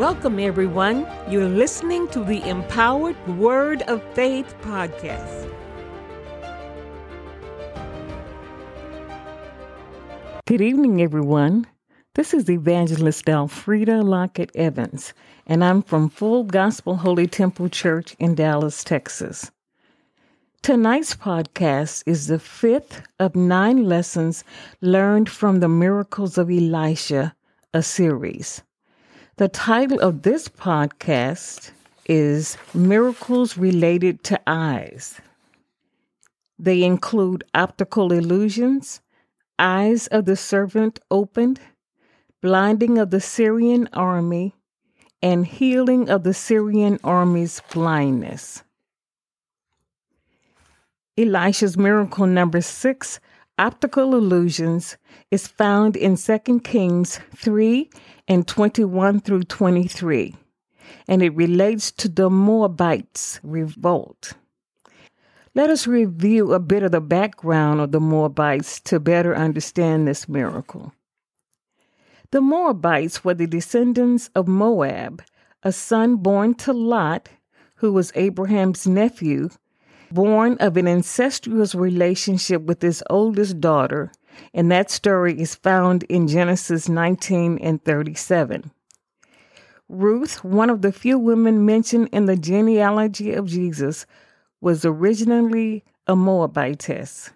Welcome, everyone. You're listening to the Empowered Word of Faith podcast. Good evening, everyone. This is Evangelist Alfreda Lockett Evans, and I'm from Full Gospel Holy Temple Church in Dallas, Texas. Tonight's podcast is the fifth of nine lessons learned from the miracles of Elisha, a series. The title of this podcast is Miracles Related to Eyes. They include optical illusions, eyes of the servant opened, blinding of the Syrian army, and healing of the Syrian army's blindness. Elisha's miracle number six, optical illusions, is found in 2 Kings 3 and 21 through 23, and it relates to the Moabites' revolt. Let us review a bit of the background of the Moabites to better understand this miracle. The Moabites were the descendants of Moab, a son born to Lot, who was Abraham's nephew, born of an incestuous relationship with his oldest daughter, and that story is found in Genesis 19 and 37. Ruth, one of the few women mentioned in the genealogy of Jesus, was originally a Moabitess.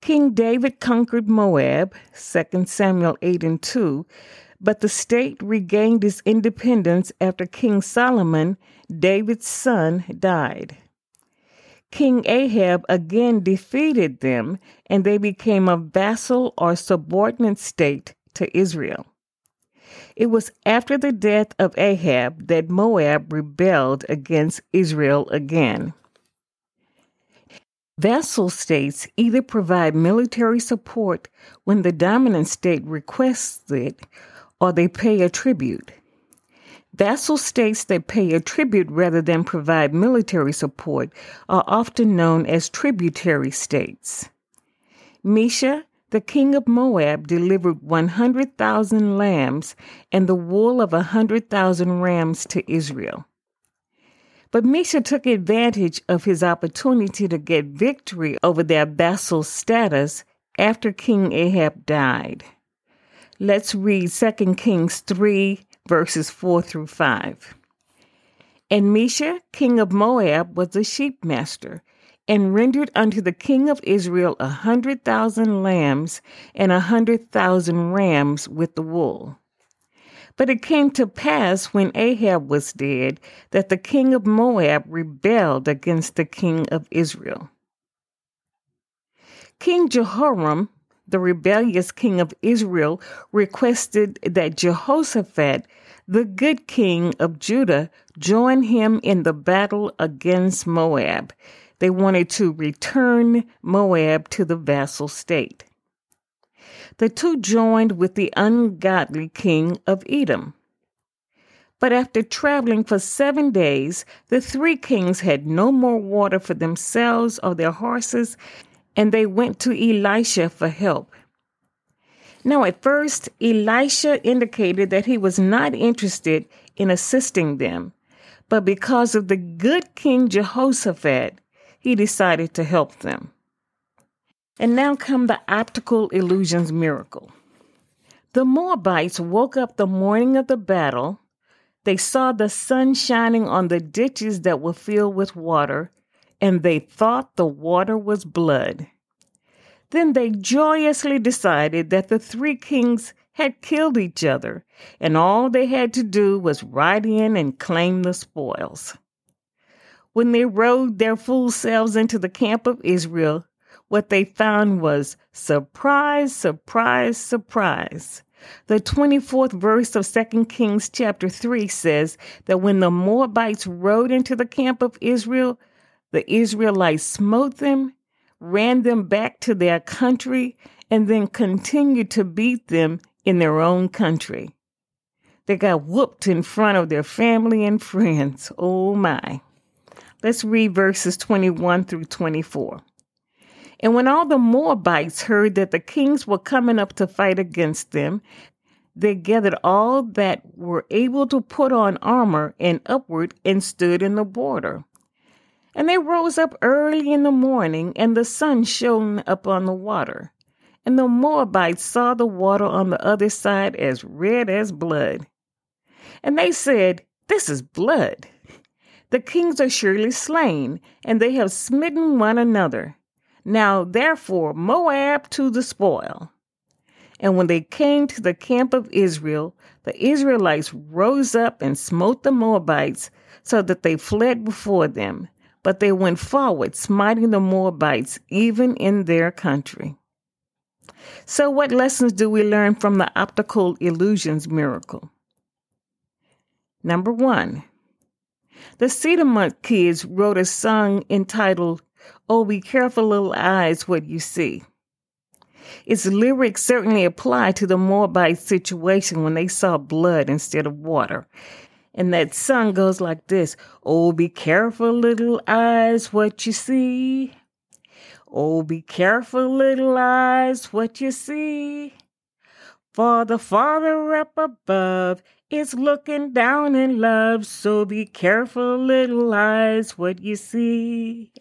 King David conquered Moab, 2 Samuel 8 and 2, but the state regained its independence after King Solomon, David's son, died. King Ahab again defeated them, and they became a vassal or subordinate state to Israel. It was after the death of Ahab that Moab rebelled against Israel again. Vassal states either provide military support when the dominant state requests it or they pay a tribute. Vassal states that pay a tribute rather than provide military support are often known as tributary states. Mesha, the king of Moab, delivered 100,000 lambs and the wool of 100,000 rams to Israel. But Mesha took advantage of his opportunity to get victory over their vassal status after King Ahab died. Let's read 2 Kings 3 verses 4 through 5. And Mesha, king of Moab, was a sheep master, and rendered unto the king of Israel a hundred thousand lambs and a hundred thousand rams with the wool. But it came to pass when Ahab was dead that the king of Moab rebelled against the king of Israel. King Jehoram, the rebellious king of Israel, requested that Jehoshaphat, the good king of Judah, join him in the battle against Moab. They wanted to return Moab to the vassal state. The two joined with the ungodly king of Edom. But after traveling for seven days, the three kings had no more water for themselves or their horses, and they went to Elisha for help. Now, at first, Elisha indicated that he was not interested in assisting them, but because of the good King Jehoshaphat, he decided to help them. And now come the optical illusions miracle. The Moabites woke up the morning of the battle. They saw the sun shining on the ditches that were filled with water, and they thought the water was blood. Then they joyously decided that the three kings had killed each other, and all they had to do was ride in and claim the spoils. When they rode their fool selves into the camp of Israel, what they found was surprise, surprise, surprise. The 24th verse of 2 Kings chapter 3 says that when the Moabites rode into the camp of Israel, the Israelites smote them, ran them back to their country, and then continued to beat them in their own country. They got whooped in front of their family and friends. Oh my. Let's read verses 21 through 24. And when all the Moabites heard that the kings were coming up to fight against them, they gathered all that were able to put on armor and upward and stood in the border. And they rose up early in the morning, and the sun shone upon the water. And the Moabites saw the water on the other side as red as blood. And they said, This is blood. The kings are surely slain, and they have smitten one another. Now therefore, Moab to the spoil. And when they came to the camp of Israel, the Israelites rose up and smote the Moabites, so that they fled before them. But they went forward, smiting the Moabites, even in their country. So, what lessons do we learn from the optical illusions miracle? Number one, the Cedarmont kids wrote a song entitled, Oh, Be Careful Little Eyes What You See. Its lyrics certainly apply to the Moabite situation when they saw blood instead of water. And that song goes like this Oh, be careful, little eyes, what you see. Oh, be careful, little eyes, what you see. For the Father up above is looking down in love, so be careful, little eyes, what you see.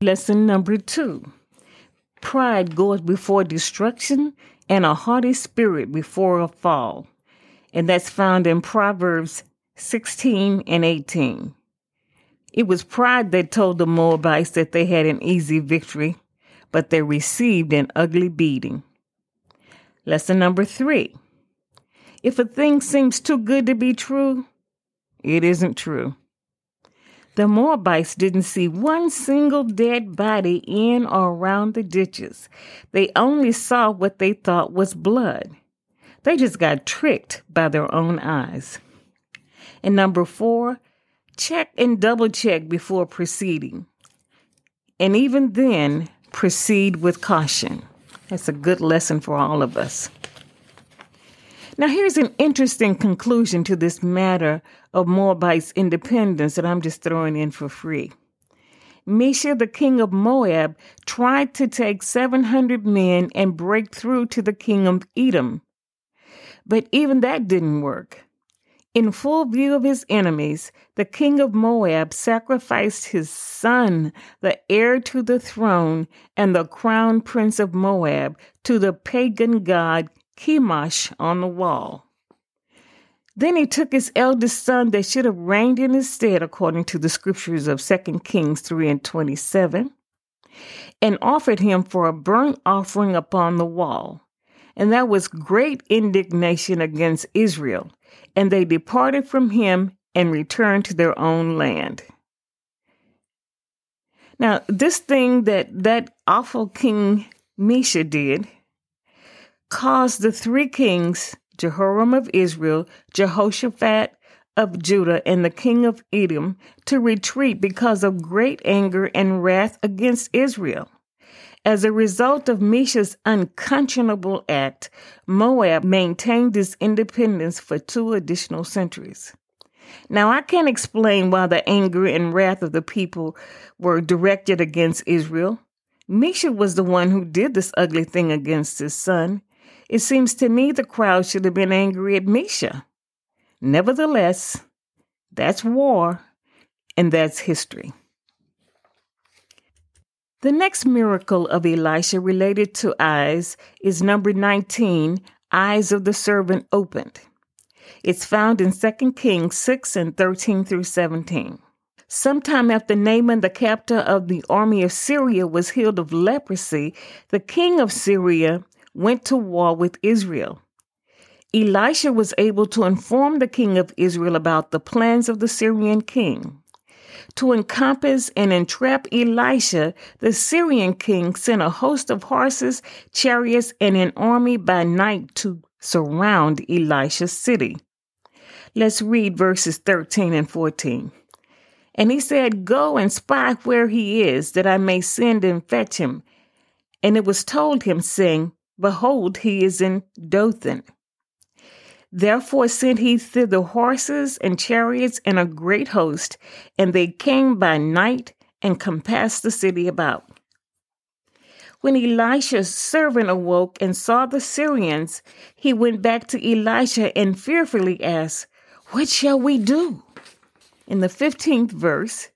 Lesson number two Pride goes before destruction, and a haughty spirit before a fall. And that's found in Proverbs 16 and 18. It was pride that told the Moabites that they had an easy victory, but they received an ugly beating. Lesson number three if a thing seems too good to be true, it isn't true. The Moabites didn't see one single dead body in or around the ditches. They only saw what they thought was blood. They just got tricked by their own eyes. And number four, check and double check before proceeding. And even then, proceed with caution. That's a good lesson for all of us. Now, here's an interesting conclusion to this matter of Moabite's independence that I'm just throwing in for free. Mesha, the king of Moab, tried to take 700 men and break through to the king of Edom. But even that didn't work. In full view of his enemies, the king of Moab sacrificed his son, the heir to the throne and the crown prince of Moab, to the pagan god Chemosh on the wall. Then he took his eldest son that should have reigned in his stead, according to the scriptures of 2 Kings 3 and 27, and offered him for a burnt offering upon the wall. And that was great indignation against Israel, and they departed from him and returned to their own land. Now, this thing that that awful King Misha did caused the three kings, Jehoram of Israel, Jehoshaphat of Judah, and the king of Edom, to retreat because of great anger and wrath against Israel. As a result of Misha's unconscionable act, Moab maintained its independence for two additional centuries. Now, I can't explain why the anger and wrath of the people were directed against Israel. Misha was the one who did this ugly thing against his son. It seems to me the crowd should have been angry at Misha. Nevertheless, that's war, and that's history. The next miracle of Elisha related to eyes is number 19, Eyes of the Servant Opened. It's found in 2 Kings 6 and 13 through 17. Sometime after Naaman, the captain of the army of Syria, was healed of leprosy, the king of Syria went to war with Israel. Elisha was able to inform the king of Israel about the plans of the Syrian king. To encompass and entrap Elisha, the Syrian king sent a host of horses, chariots, and an army by night to surround Elisha's city. Let's read verses 13 and 14. And he said, Go and spy where he is, that I may send and fetch him. And it was told him, saying, Behold, he is in Dothan. Therefore sent he thither horses and chariots and a great host, and they came by night and compassed the city about. When Elisha's servant awoke and saw the Syrians, he went back to Elisha and fearfully asked, What shall we do? In the 15th verse,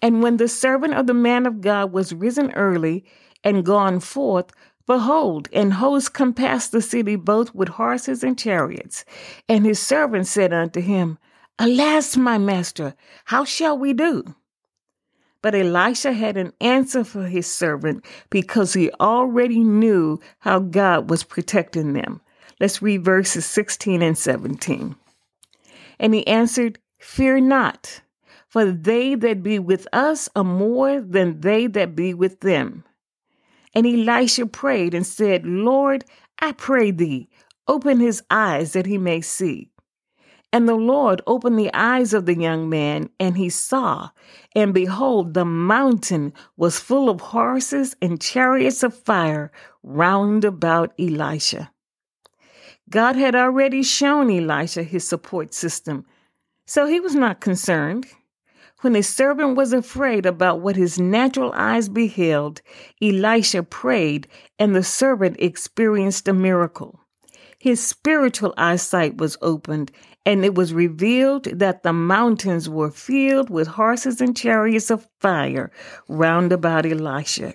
and when the servant of the man of God was risen early and gone forth, behold, an host compassed the city both with horses and chariots. And his servant said unto him, Alas, my master, how shall we do? But Elisha had an answer for his servant because he already knew how God was protecting them. Let's read verses 16 and 17. And he answered, Fear not, for they that be with us are more than they that be with them. And Elisha prayed and said, Lord, I pray thee, open his eyes that he may see. And the Lord opened the eyes of the young man, and he saw, and behold, the mountain was full of horses and chariots of fire round about Elisha. God had already shown Elisha his support system, so he was not concerned. When his servant was afraid about what his natural eyes beheld, Elisha prayed, and the servant experienced a miracle. His spiritual eyesight was opened, and it was revealed that the mountains were filled with horses and chariots of fire round about Elisha.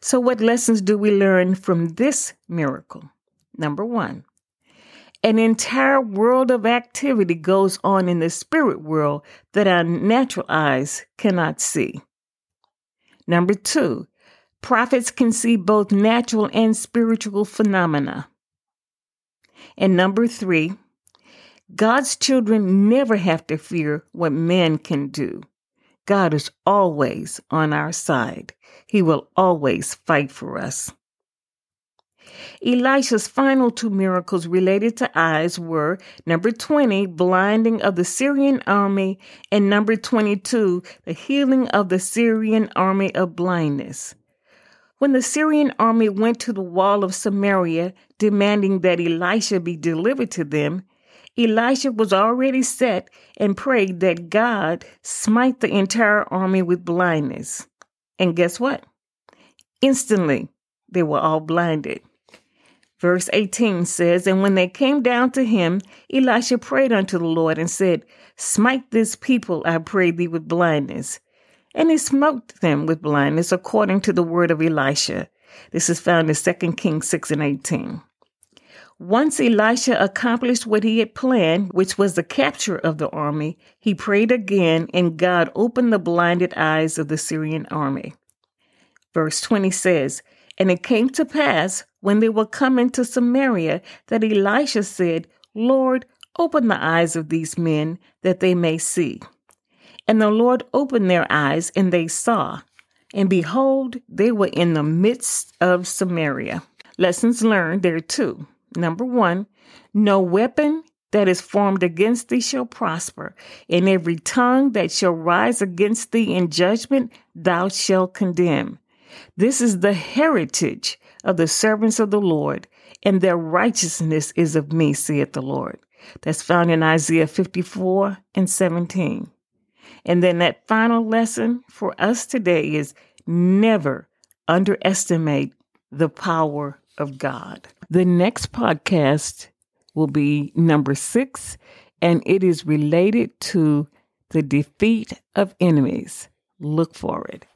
So, what lessons do we learn from this miracle? Number one, an entire world of activity goes on in the spirit world that our natural eyes cannot see. Number two, prophets can see both natural and spiritual phenomena. And number three, God's children never have to fear what man can do. God is always on our side. He will always fight for us. Elisha's final two miracles related to eyes were number 20, blinding of the Syrian army, and number 22, the healing of the Syrian army of blindness. When the Syrian army went to the wall of Samaria, demanding that Elisha be delivered to them, Elisha was already set and prayed that God smite the entire army with blindness. And guess what? Instantly, they were all blinded. Verse 18 says, And when they came down to him, Elisha prayed unto the Lord and said, Smite this people, I pray thee, with blindness. And he smote them with blindness according to the word of Elisha. This is found in 2 Kings 6 and 18. Once Elisha accomplished what he had planned, which was the capture of the army, he prayed again, and God opened the blinded eyes of the Syrian army. Verse 20 says, And it came to pass, when they were coming to Samaria, that Elisha said, Lord, open the eyes of these men, that they may see. And the Lord opened their eyes, and they saw. And behold, they were in the midst of Samaria. Lessons learned there too. Number one, no weapon that is formed against thee shall prosper, and every tongue that shall rise against thee in judgment thou shalt condemn. This is the heritage of the servants of the Lord, and their righteousness is of me, saith the Lord. That's found in Isaiah 54 and 17. And then that final lesson for us today is never underestimate the power of God. The next podcast will be number six, and it is related to the defeat of enemies. Look for it.